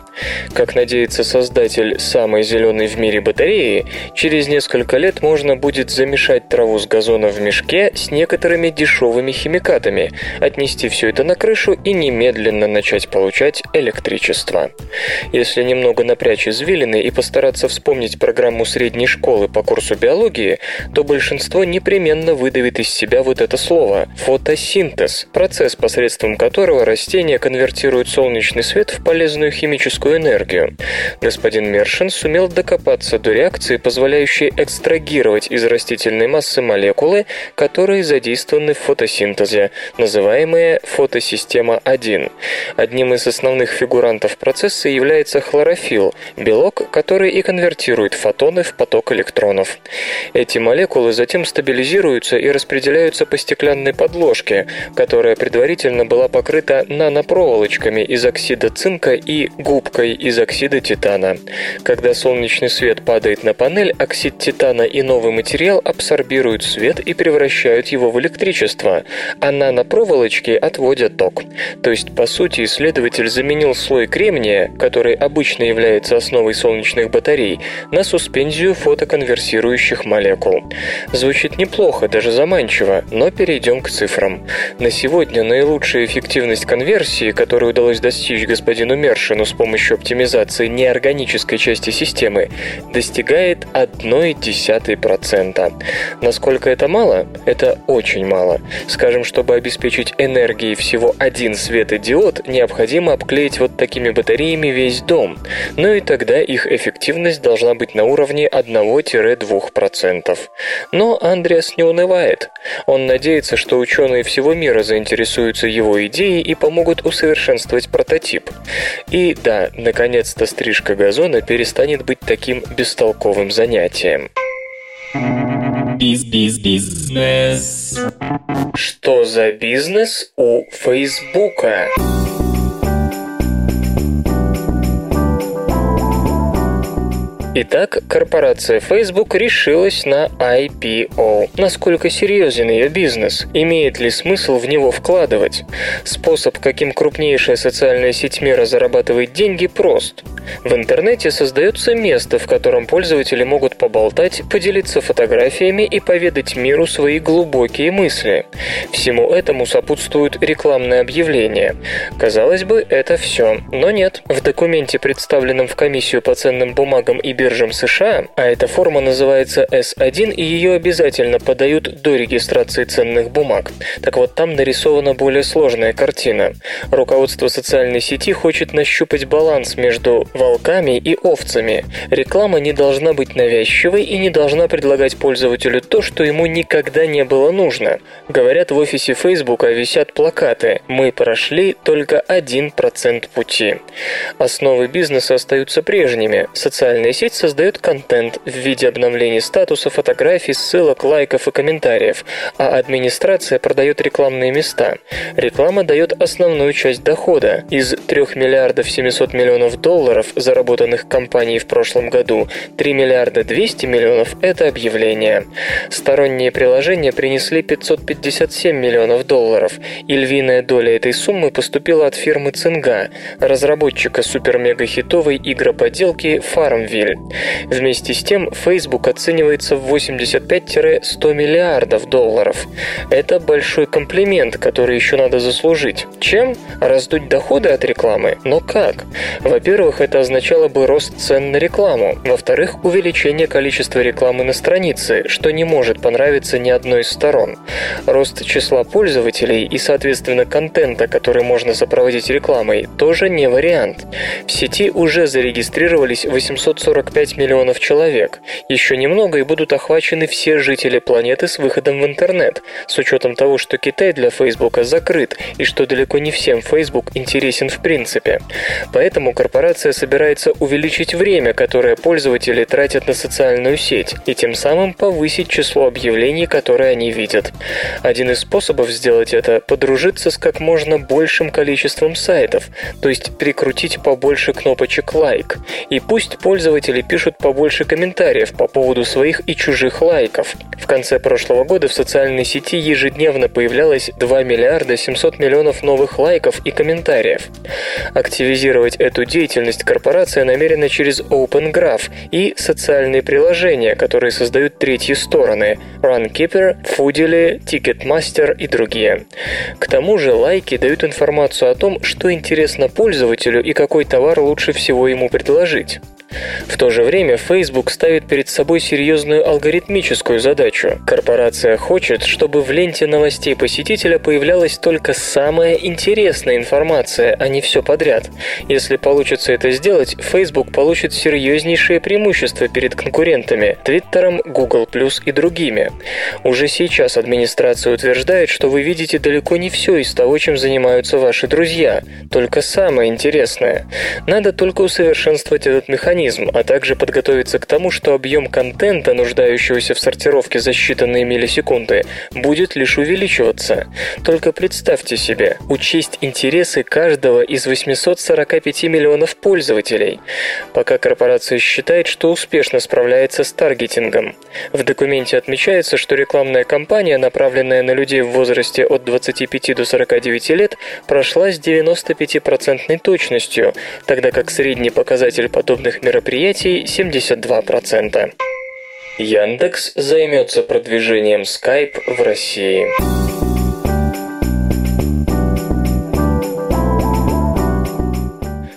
Как надеется создатель самой зеленой в мире батареи, через несколько лет можно будет замешать траву с газона в мешке с некоторыми дешевыми химикатами, отнести все это на крышу и немедленно начать получать электричество. Если немного немного напрячь извилины и постараться вспомнить программу средней школы по курсу биологии, то большинство непременно выдавит из себя вот это слово – фотосинтез, процесс, посредством которого растения конвертируют солнечный свет в полезную химическую энергию. Господин Мершин сумел докопаться до реакции, позволяющей экстрагировать из растительной массы молекулы, которые задействованы в фотосинтезе, называемые фотосистема 1. Одним из основных фигурантов процесса является хлорофилл, хлорофилл – белок, который и конвертирует фотоны в поток электронов. Эти молекулы затем стабилизируются и распределяются по стеклянной подложке, которая предварительно была покрыта нанопроволочками из оксида цинка и губкой из оксида титана. Когда солнечный свет падает на панель, оксид титана и новый материал абсорбируют свет и превращают его в электричество, а нанопроволочки отводят ток. То есть, по сути, исследователь заменил слой кремния, который обычно является основой солнечных батарей, на суспензию фотоконверсирующих молекул. Звучит неплохо, даже заманчиво, но перейдем к цифрам. На сегодня наилучшая эффективность конверсии, которую удалось достичь господину Мершину с помощью оптимизации неорганической части системы, достигает 0,1%. Насколько это мало? Это очень мало. Скажем, чтобы обеспечить энергией всего один светодиод, необходимо обклеить вот такими батареями весь дом но ну и тогда их эффективность должна быть на уровне 1-2%. Но Андреас не унывает. Он надеется, что ученые всего мира заинтересуются его идеей и помогут усовершенствовать прототип. И да, наконец-то стрижка газона перестанет быть таким бестолковым занятием. Биз-биз-бизнес. Что за бизнес у Фейсбука? Итак, корпорация Facebook решилась на IPO. Насколько серьезен ее бизнес? Имеет ли смысл в него вкладывать? Способ, каким крупнейшая социальная сеть мира зарабатывает деньги, прост. В интернете создается место, в котором пользователи могут поболтать, поделиться фотографиями и поведать миру свои глубокие мысли. Всему этому сопутствуют рекламные объявления. Казалось бы, это все. Но нет. В документе, представленном в комиссию по ценным бумагам и биржам США, а эта форма называется S1, и ее обязательно подают до регистрации ценных бумаг. Так вот, там нарисована более сложная картина. Руководство социальной сети хочет нащупать баланс между волками и овцами. Реклама не должна быть навязчивой и не должна предлагать пользователю то, что ему никогда не было нужно. Говорят, в офисе Facebook висят плакаты «Мы прошли только 1% пути». Основы бизнеса остаются прежними. Социальная сеть Сеть создает контент в виде обновлений статуса, фотографий, ссылок, лайков и комментариев, а администрация продает рекламные места. Реклама дает основную часть дохода. Из 3 миллиардов 700 миллионов долларов, заработанных компанией в прошлом году, 3 миллиарда 200 миллионов – это объявления. Сторонние приложения принесли 557 миллионов долларов, и львиная доля этой суммы поступила от фирмы Цинга, разработчика супер-мега-хитовой игроподелки Farmville. Вместе с тем, Facebook оценивается в 85-100 миллиардов долларов. Это большой комплимент, который еще надо заслужить. Чем? Раздуть доходы от рекламы? Но как? Во-первых, это означало бы рост цен на рекламу. Во-вторых, увеличение количества рекламы на странице, что не может понравиться ни одной из сторон. Рост числа пользователей и, соответственно, контента, который можно сопроводить рекламой, тоже не вариант. В сети уже зарегистрировались 845 миллионов человек. Еще немного и будут охвачены все жители планеты с выходом в интернет, с учетом того, что Китай для Фейсбука закрыт и что далеко не всем Facebook интересен в принципе. Поэтому корпорация собирается увеличить время, которое пользователи тратят на социальную сеть, и тем самым повысить число объявлений, которые они видят. Один из способов сделать это – подружиться с как можно большим количеством сайтов, то есть прикрутить побольше кнопочек «лайк». И пусть пользователи пишут побольше комментариев по поводу своих и чужих лайков. В конце прошлого года в социальной сети ежедневно появлялось 2 миллиарда 700 миллионов новых лайков и комментариев. Активизировать эту деятельность корпорация намерена через Open Graph и социальные приложения, которые создают третьи стороны – Runkeeper, Foodily, Ticketmaster и другие. К тому же лайки дают информацию о том, что интересно пользователю и какой товар лучше всего ему предложить. В то же время Facebook ставит перед собой серьезную алгоритмическую задачу. Корпорация хочет, чтобы в ленте новостей посетителя появлялась только самая интересная информация, а не все подряд. Если получится это сделать, Facebook получит серьезнейшее преимущество перед конкурентами – Твиттером, Google+, и другими. Уже сейчас администрация утверждает, что вы видите далеко не все из того, чем занимаются ваши друзья, только самое интересное. Надо только усовершенствовать этот механизм, а также подготовиться к тому, что объем контента, нуждающегося в сортировке за считанные миллисекунды, будет лишь увеличиваться. Только представьте себе, учесть интересы каждого из 845 миллионов пользователей. Пока корпорация считает, что успешно справляется с таргетингом. В документе отмечается, что рекламная кампания, направленная на людей в возрасте от 25 до 49 лет, прошла с 95% точностью, тогда как средний показатель подобных мероприятий 72%. Яндекс займется продвижением Skype в России.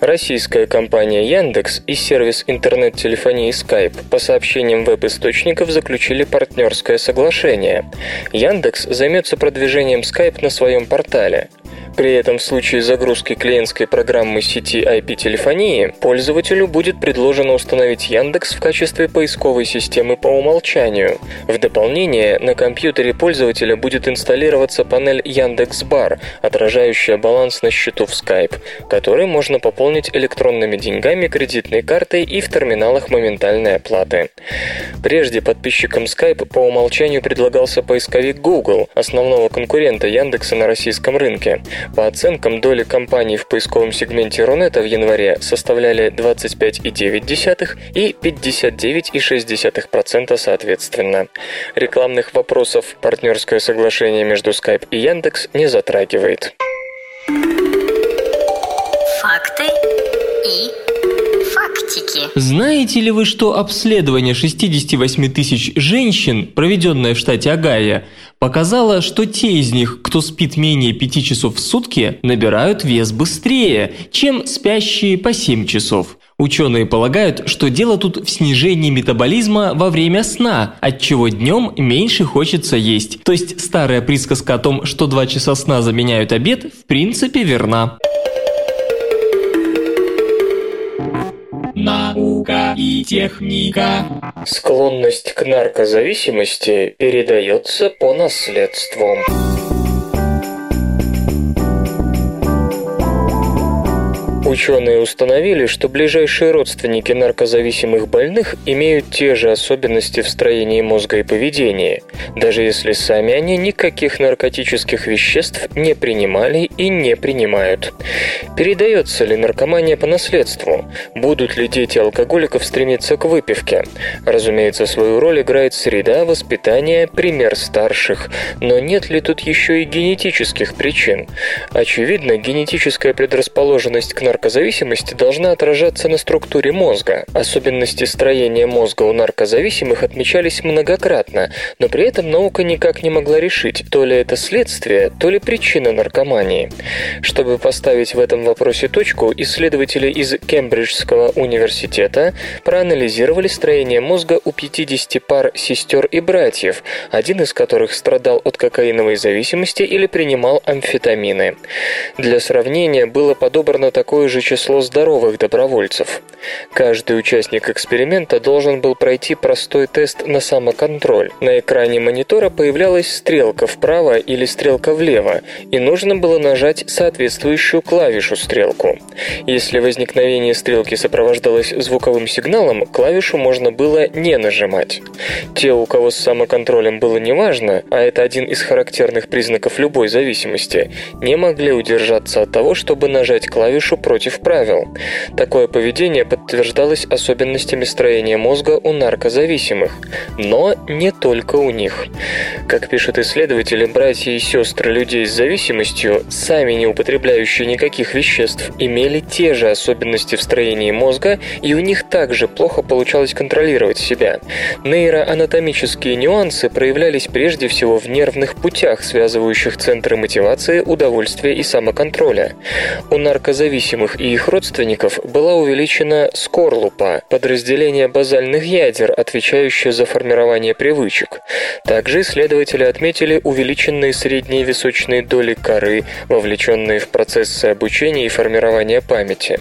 Российская компания Яндекс и сервис интернет-телефонии Skype по сообщениям веб-источников заключили партнерское соглашение. Яндекс займется продвижением Skype на своем портале. При этом в случае загрузки клиентской программы сети IP-телефонии пользователю будет предложено установить Яндекс в качестве поисковой системы по умолчанию. В дополнение на компьютере пользователя будет инсталлироваться панель Яндекс.Бар, отражающая баланс на счету в Skype, который можно пополнить электронными деньгами, кредитной картой и в терминалах моментальной оплаты. Прежде подписчикам Skype по умолчанию предлагался поисковик Google, основного конкурента Яндекса на российском рынке. По оценкам, доли компаний в поисковом сегменте Рунета в январе составляли 25,9% и 59,6% соответственно. Рекламных вопросов партнерское соглашение между Skype и Яндекс не затрагивает. Факты и фактики. Знаете ли вы, что обследование 68 тысяч женщин, проведенное в штате Огайо, показало, что те из них, кто спит менее 5 часов в сутки, набирают вес быстрее, чем спящие по 7 часов? Ученые полагают, что дело тут в снижении метаболизма во время сна, от чего днем меньше хочется есть. То есть старая присказка о том, что 2 часа сна заменяют обед, в принципе верна. Наука и техника. Склонность к наркозависимости передается по наследству. Ученые установили, что ближайшие родственники наркозависимых больных имеют те же особенности в строении мозга и поведении, даже если сами они никаких наркотических веществ не принимали и не принимают. Передается ли наркомания по наследству? Будут ли дети алкоголиков стремиться к выпивке? Разумеется, свою роль играет среда, воспитание, пример старших. Но нет ли тут еще и генетических причин? Очевидно, генетическая предрасположенность к наркозависимости должна отражаться на структуре мозга. Особенности строения мозга у наркозависимых отмечались многократно, но при этом наука никак не могла решить, то ли это следствие, то ли причина наркомании. Чтобы поставить в этом вопросе точку, исследователи из Кембриджского университета проанализировали строение мозга у 50 пар сестер и братьев, один из которых страдал от кокаиновой зависимости или принимал амфетамины. Для сравнения было подобрано такое же число здоровых добровольцев. Каждый участник эксперимента должен был пройти простой тест на самоконтроль. На экране монитора появлялась стрелка вправо или стрелка влево, и нужно было нажать соответствующую клавишу стрелку. Если возникновение стрелки сопровождалось звуковым сигналом, клавишу можно было не нажимать. Те, у кого с самоконтролем было неважно, а это один из характерных признаков любой зависимости, не могли удержаться от того, чтобы нажать клавишу против правил. Такое поведение подтверждалось особенностями строения мозга у наркозависимых, но не только у них. Как пишут исследователи, братья и сестры людей с зависимостью, сами не употребляющие никаких веществ, имели те же особенности в строении мозга, и у них также плохо получалось контролировать себя. Нейроанатомические нюансы проявлялись прежде всего в нервных путях, связывающих центры мотивации, удовольствия и самоконтроля. У наркозависимых и их родственников была увеличена скорлупа, подразделение базальных ядер, отвечающее за формирование привычек. Также исследователи отметили увеличенные средние височные доли коры, вовлеченные в процессы обучения и формирования памяти.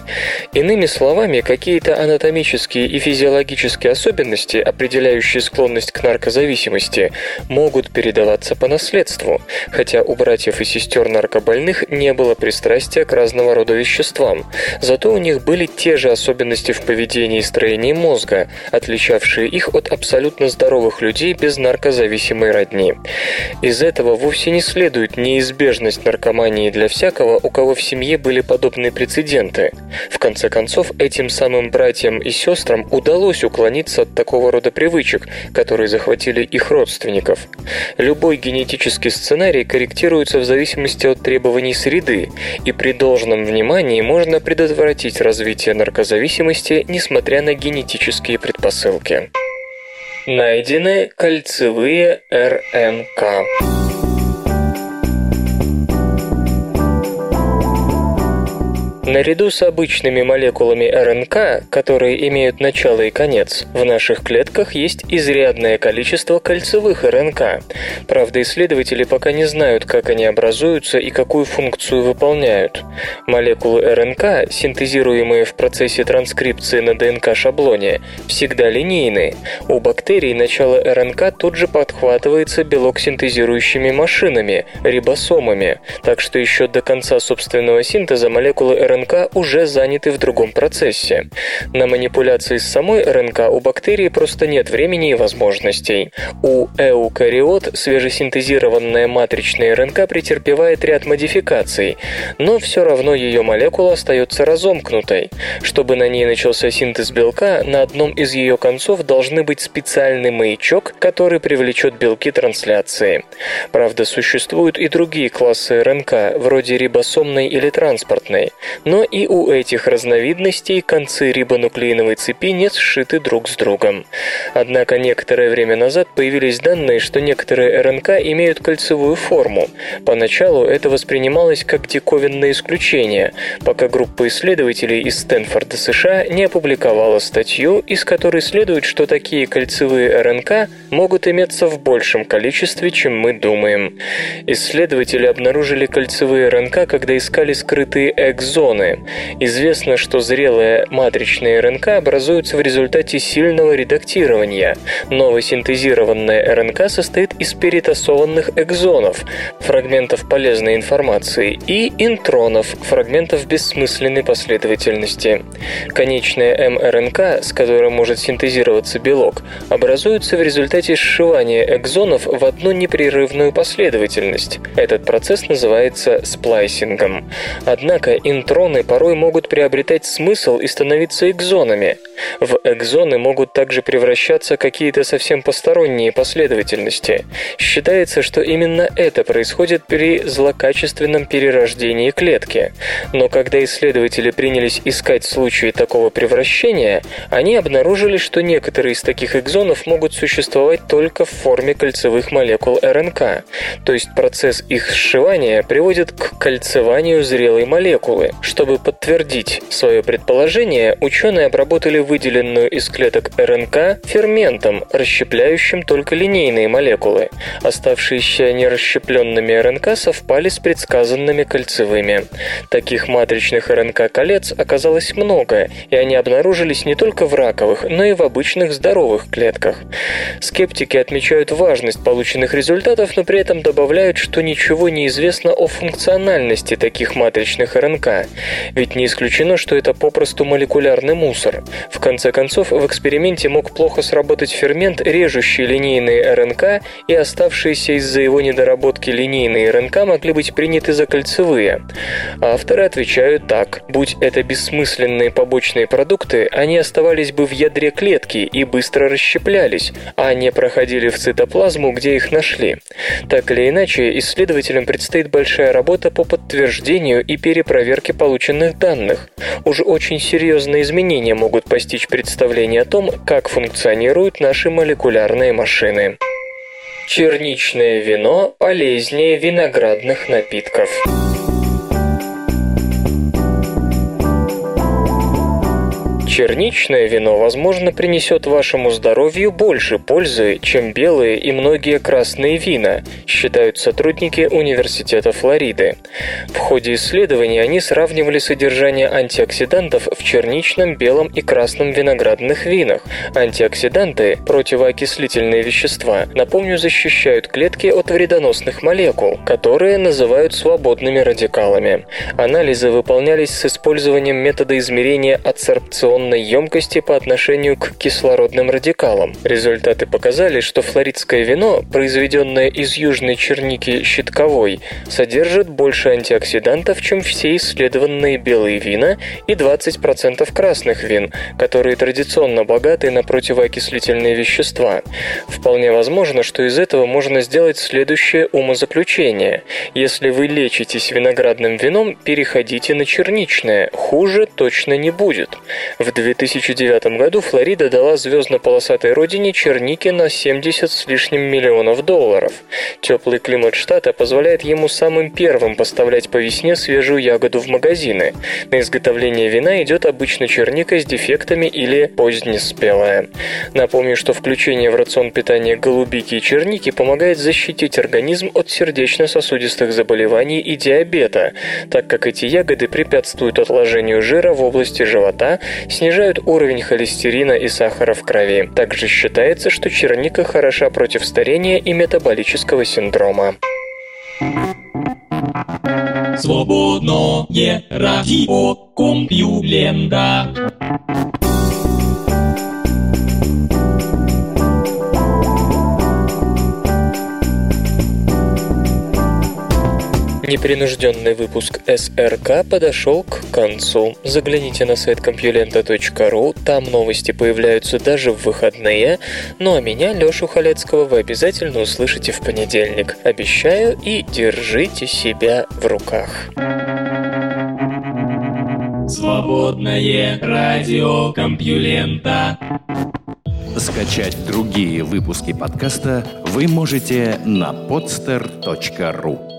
Иными словами, какие-то анатомические и физиологические особенности, определяющие склонность к наркозависимости, могут передаваться по наследству, хотя у братьев и сестер наркобольных не было пристрастия к разного рода веществам. Зато у них были те же особенности в поведении и строении мозга, отличавшие их от абсолютно здоровых людей без наркозависимой родни. Из этого вовсе не следует неизбежность наркомании для всякого, у кого в семье были подобные прецеденты. В конце концов, этим самым братьям и сестрам удалось уклониться от такого рода привычек, которые захватили их родственников. Любой генетический сценарий корректируется в зависимости от требований среды, и при должном внимании можно предотвратить развитие наркозависимости, несмотря на генетические предпосылки. Найдены кольцевые РНК. Наряду с обычными молекулами РНК, которые имеют начало и конец, в наших клетках есть изрядное количество кольцевых РНК. Правда, исследователи пока не знают, как они образуются и какую функцию выполняют. Молекулы РНК, синтезируемые в процессе транскрипции на ДНК-шаблоне, всегда линейны. У бактерий начало РНК тут же подхватывается белок-синтезирующими машинами, рибосомами, так что еще до конца собственного синтеза молекулы РНК РНК уже заняты в другом процессе. На манипуляции с самой РНК у бактерии просто нет времени и возможностей. У эукариот свежесинтезированная матричная РНК претерпевает ряд модификаций, но все равно ее молекула остается разомкнутой. Чтобы на ней начался синтез белка, на одном из ее концов должны быть специальный маячок, который привлечет белки трансляции. Правда, существуют и другие классы РНК, вроде рибосомной или транспортной но и у этих разновидностей концы рибонуклеиновой цепи не сшиты друг с другом. Однако некоторое время назад появились данные, что некоторые РНК имеют кольцевую форму. Поначалу это воспринималось как диковинное исключение, пока группа исследователей из Стэнфорда, США не опубликовала статью, из которой следует, что такие кольцевые РНК могут иметься в большем количестве, чем мы думаем. Исследователи обнаружили кольцевые РНК, когда искали скрытые экзоны, экзоны. Известно, что зрелые матричные РНК образуются в результате сильного редактирования. Новосинтезированная РНК состоит из перетасованных экзонов, фрагментов полезной информации, и интронов, фрагментов бессмысленной последовательности. Конечная мРНК, с которой может синтезироваться белок, образуется в результате сшивания экзонов в одну непрерывную последовательность. Этот процесс называется сплайсингом. Однако интроны порой могут приобретать смысл и становиться экзонами. В экзоны могут также превращаться какие-то совсем посторонние последовательности. Считается, что именно это происходит при злокачественном перерождении клетки. Но когда исследователи принялись искать случаи такого превращения, они обнаружили, что некоторые из таких экзонов могут существовать только в форме кольцевых молекул РНК. То есть процесс их сшивания приводит к кольцеванию зрелой молекулы. Чтобы подтвердить свое предположение, ученые обработали выделенную из клеток РНК ферментом, расщепляющим только линейные молекулы. Оставшиеся нерасщепленными РНК совпали с предсказанными кольцевыми. Таких матричных РНК-колец оказалось много, и они обнаружились не только в раковых, но и в обычных здоровых клетках. Скептики отмечают важность полученных результатов, но при этом добавляют, что ничего не известно о функциональности таких матричных РНК, ведь не исключено, что это попросту молекулярный мусор. В конце концов, в эксперименте мог плохо сработать фермент, режущий линейные РНК, и оставшиеся из-за его недоработки линейные РНК могли быть приняты за кольцевые. Авторы отвечают так. Будь это бессмысленные побочные продукты, они оставались бы в ядре клетки и быстро расщеплялись, а не проходили в цитоплазму, где их нашли. Так или иначе, исследователям предстоит большая работа по подтверждению и перепроверке полученных данных. Уж очень серьезные изменения могут постичь представление о том, как функционируют наши молекулярные машины. Черничное вино полезнее виноградных напитков. Черничное вино, возможно, принесет вашему здоровью больше пользы, чем белые и многие красные вина, считают сотрудники Университета Флориды. В ходе исследований они сравнивали содержание антиоксидантов в черничном, белом и красном виноградных винах. Антиоксиданты – противоокислительные вещества, напомню, защищают клетки от вредоносных молекул, которые называют свободными радикалами. Анализы выполнялись с использованием метода измерения адсорбционной емкости по отношению к кислородным радикалам. Результаты показали, что флоридское вино, произведенное из южной черники щитковой, содержит больше антиоксидантов, чем все исследованные белые вина и 20% красных вин, которые традиционно богаты на противоокислительные вещества. Вполне возможно, что из этого можно сделать следующее умозаключение. Если вы лечитесь виноградным вином, переходите на черничное. Хуже точно не будет. В 2009 году Флорида дала звездно-полосатой родине черники на 70 с лишним миллионов долларов. Теплый климат штата позволяет ему самым первым поставлять по весне свежую ягоду в магазины. На изготовление вина идет обычно черника с дефектами или позднеспелая. Напомню, что включение в рацион питания голубики и черники помогает защитить организм от сердечно-сосудистых заболеваний и диабета, так как эти ягоды препятствуют отложению жира в области живота, снижают уровень холестерина и сахара в крови. Также считается, что черника хороша против старения и метаболического синдрома. Свободное радио Компьюлента. Непринужденный выпуск СРК подошел к концу. Загляните на сайт compulenta.ru, там новости появляются даже в выходные. Ну а меня, Лешу Халецкого, вы обязательно услышите в понедельник. Обещаю и держите себя в руках. Свободное радио Компьюлента. Скачать другие выпуски подкаста вы можете на podster.ru